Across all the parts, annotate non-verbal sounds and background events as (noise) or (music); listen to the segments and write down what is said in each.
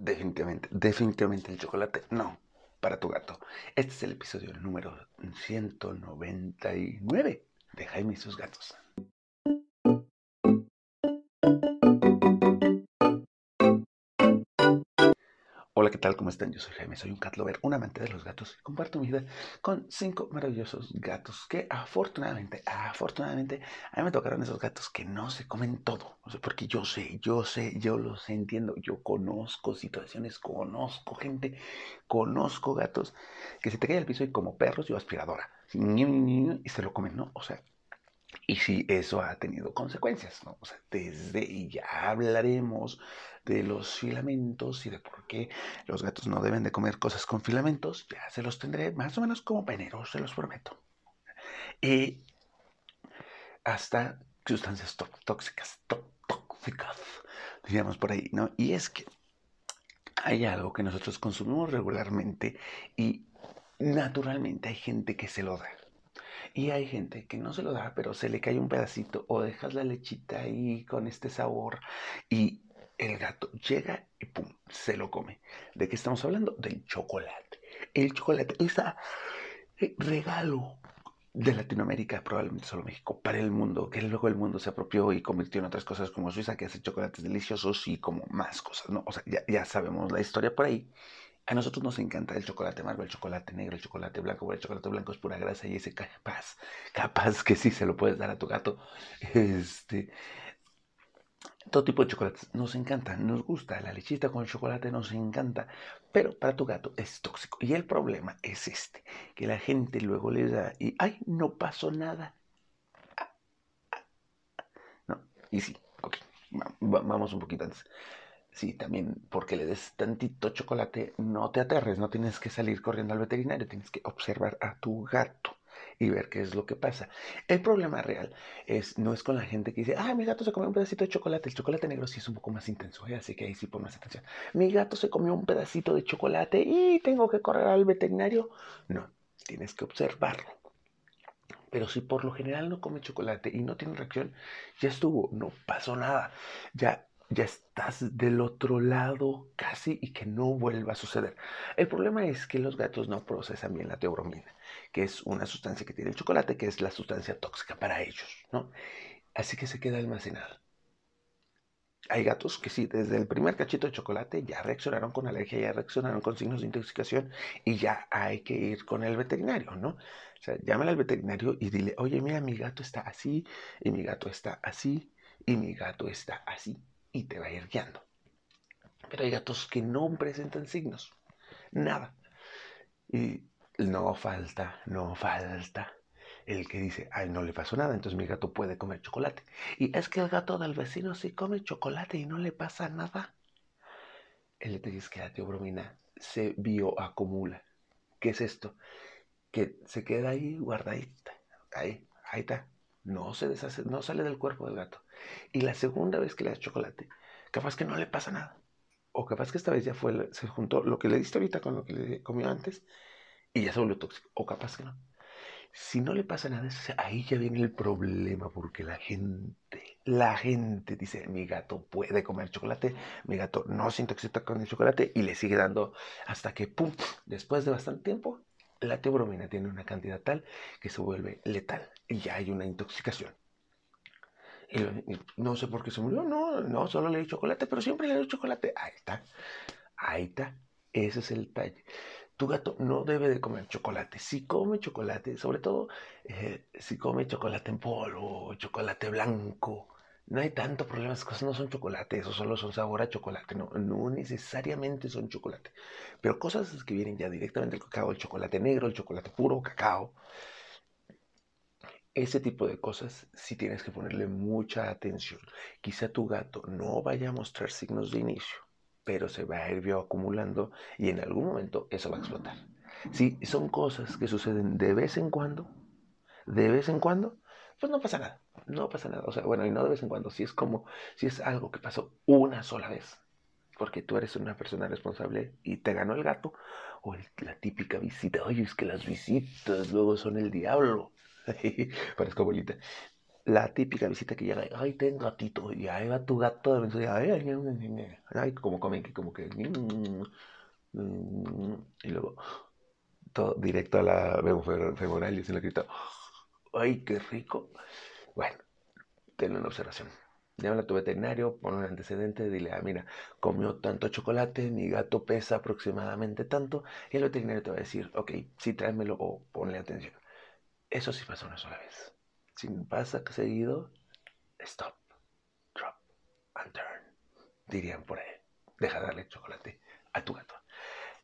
definitivamente, definitivamente el chocolate no para tu gato. Este es el episodio número 199 de Jaime y sus gatos. Hola, ¿qué tal? ¿Cómo están? Yo soy Jaime, soy un cat lover, un amante de los gatos y comparto mi vida con cinco maravillosos gatos que afortunadamente, afortunadamente, a mí me tocaron esos gatos que no se comen todo. O sea, porque yo sé, yo sé, yo los entiendo, yo conozco situaciones, conozco gente, conozco gatos que se te cae al piso y como perros yo aspiradora y se lo comen, ¿no? O sea, y si eso ha tenido consecuencias, ¿no? O sea, desde, y ya hablaremos de los filamentos y de por qué los gatos no deben de comer cosas con filamentos, ya se los tendré más o menos como peneros, se los prometo. Y hasta sustancias tóxicas, tóxicas, digamos por ahí, ¿no? Y es que hay algo que nosotros consumimos regularmente y naturalmente hay gente que se lo da. Y hay gente que no se lo da, pero se le cae un pedacito o dejas la lechita ahí con este sabor y el gato llega y pum, se lo come. ¿De qué estamos hablando? Del chocolate. El chocolate, ese eh, regalo de Latinoamérica, probablemente solo México, para el mundo, que luego el mundo se apropió y convirtió en otras cosas como Suiza, que hace chocolates deliciosos y como más cosas, ¿no? O sea, ya, ya sabemos la historia por ahí. A nosotros nos encanta el chocolate amargo, el chocolate negro, el chocolate blanco, el chocolate blanco es pura grasa y ese capaz, capaz que sí se lo puedes dar a tu gato. Este, todo tipo de chocolates nos encanta, nos gusta, la lechita con chocolate nos encanta, pero para tu gato es tóxico. Y el problema es este, que la gente luego le da y, ay, no pasó nada. No, y sí, ok, vamos un poquito antes. Sí, también porque le des tantito chocolate, no te aterres, no tienes que salir corriendo al veterinario, tienes que observar a tu gato y ver qué es lo que pasa. El problema real es, no es con la gente que dice, ah, mi gato se comió un pedacito de chocolate. El chocolate negro sí es un poco más intenso, ¿eh? así que ahí sí pon más atención. Mi gato se comió un pedacito de chocolate y tengo que correr al veterinario. No, tienes que observarlo. Pero si por lo general no come chocolate y no tiene reacción, ya estuvo, no pasó nada. Ya ya estás del otro lado casi y que no vuelva a suceder. El problema es que los gatos no procesan bien la teobromina, que es una sustancia que tiene el chocolate, que es la sustancia tóxica para ellos, ¿no? Así que se queda almacenada. Hay gatos que sí, desde el primer cachito de chocolate ya reaccionaron con alergia, ya reaccionaron con signos de intoxicación y ya hay que ir con el veterinario, ¿no? O sea, llámale al veterinario y dile, oye, mira, mi gato está así, y mi gato está así, y mi gato está así y te va a ir guiando. Pero hay gatos que no presentan signos, nada. Y no falta, no falta el que dice, ay, no le pasó nada, entonces mi gato puede comer chocolate. Y es que el gato del vecino sí come chocolate y no le pasa nada. El detalle es que la teobromina se bioacumula. ¿Qué es esto? Que se queda ahí guardadita. Ahí, ahí está. No se deshace, no sale del cuerpo del gato. Y la segunda vez que le das chocolate, capaz que no le pasa nada. O capaz que esta vez ya fue, se juntó lo que le diste ahorita con lo que le comió antes y ya se volvió tóxico. O capaz que no. Si no le pasa nada, ahí ya viene el problema porque la gente, la gente dice, mi gato puede comer chocolate, mi gato no se intoxica con el chocolate y le sigue dando hasta que, ¡pum!, después de bastante tiempo, la teobromina tiene una cantidad tal que se vuelve letal y ya hay una intoxicación. No sé por qué se murió, no, no, solo le di chocolate, pero siempre le doy chocolate. Ahí está, ahí está, ese es el talle. Tu gato no debe de comer chocolate. Si come chocolate, sobre todo eh, si come chocolate en polvo, chocolate blanco, no hay tanto problema, esas cosas no son chocolate, eso solo son sabor a chocolate, no, no necesariamente son chocolate. Pero cosas que vienen ya directamente del cacao, el chocolate negro, el chocolate puro, cacao, ese tipo de cosas sí tienes que ponerle mucha atención. Quizá tu gato no vaya a mostrar signos de inicio, pero se va a ir bioacumulando y en algún momento eso va a explotar. Si son cosas que suceden de vez en cuando, de vez en cuando, pues no pasa nada, no pasa nada. O sea, bueno, y no de vez en cuando, si es como, si es algo que pasó una sola vez, porque tú eres una persona responsable y te ganó el gato, o la típica visita, oye, es que las visitas luego son el diablo. (laughs) Parezco abuelita. la típica visita que llega, ay, tengo gatito, y ahí va tu gato de mensaje, ay, ay, ay, como comen, como que, y luego, todo directo a la femoral y se le grita, ay, qué rico. Bueno, tenlo en observación. Llámale a tu veterinario, pon un antecedente, dile, ah, mira, comió tanto chocolate, mi gato pesa aproximadamente tanto, y el veterinario te va a decir, ok, sí, tráemelo o ponle atención. Eso sí pasa una sola vez. Si pasa seguido, stop, drop, and turn, dirían por ahí. Deja de darle chocolate a tu gato.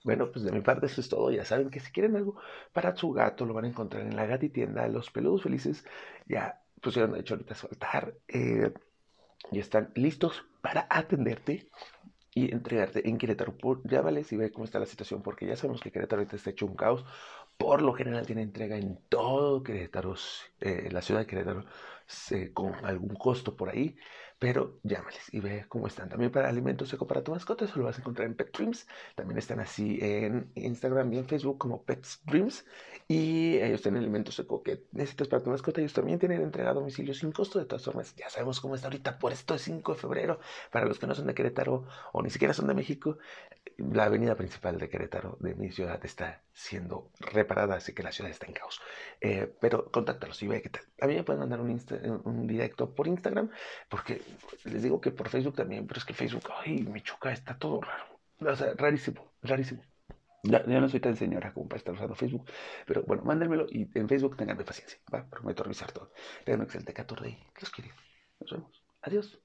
Bueno, pues de mi parte eso es todo. Ya saben que si quieren algo para su gato, lo van a encontrar en la gatitienda. Los peludos felices ya pusieron, de hecho, ahorita a soltar. Eh, y están listos para atenderte y entregarte en Querétaro. Por, llámales y ve cómo está la situación, porque ya sabemos que Querétaro ahorita está hecho un caos. Por lo general tiene entrega en todo Querétaro, eh, la ciudad de Querétaro, con algún costo por ahí. Pero llámales y ve cómo están. También para alimentos seco para tu mascota, eso lo vas a encontrar en Pet Dreams. También están así en Instagram y en Facebook como Pets Dreams. Y ellos tienen alimentos seco que necesitas para tu mascota. Ellos también tienen entrega a domicilio sin costo. De todas formas, ya sabemos cómo está ahorita. Por esto es 5 de febrero. Para los que no son de Querétaro o ni siquiera son de México, la avenida principal de Querétaro, de mi ciudad, está siendo reparada. Así que la ciudad está en caos. Eh, pero contáctalos y ve qué tal. A mí me pueden mandar un, un directo por Instagram porque les digo que por Facebook también, pero es que Facebook, ay, me choca, está todo raro. O sea, rarísimo, rarísimo. Ya, no soy tan señora como para estar usando Facebook, pero bueno, mándenmelo y en Facebook tengan paciencia, ¿va? Prometo revisar todo. Tengan un excelente 14 y los quiero. Nos vemos. Adiós.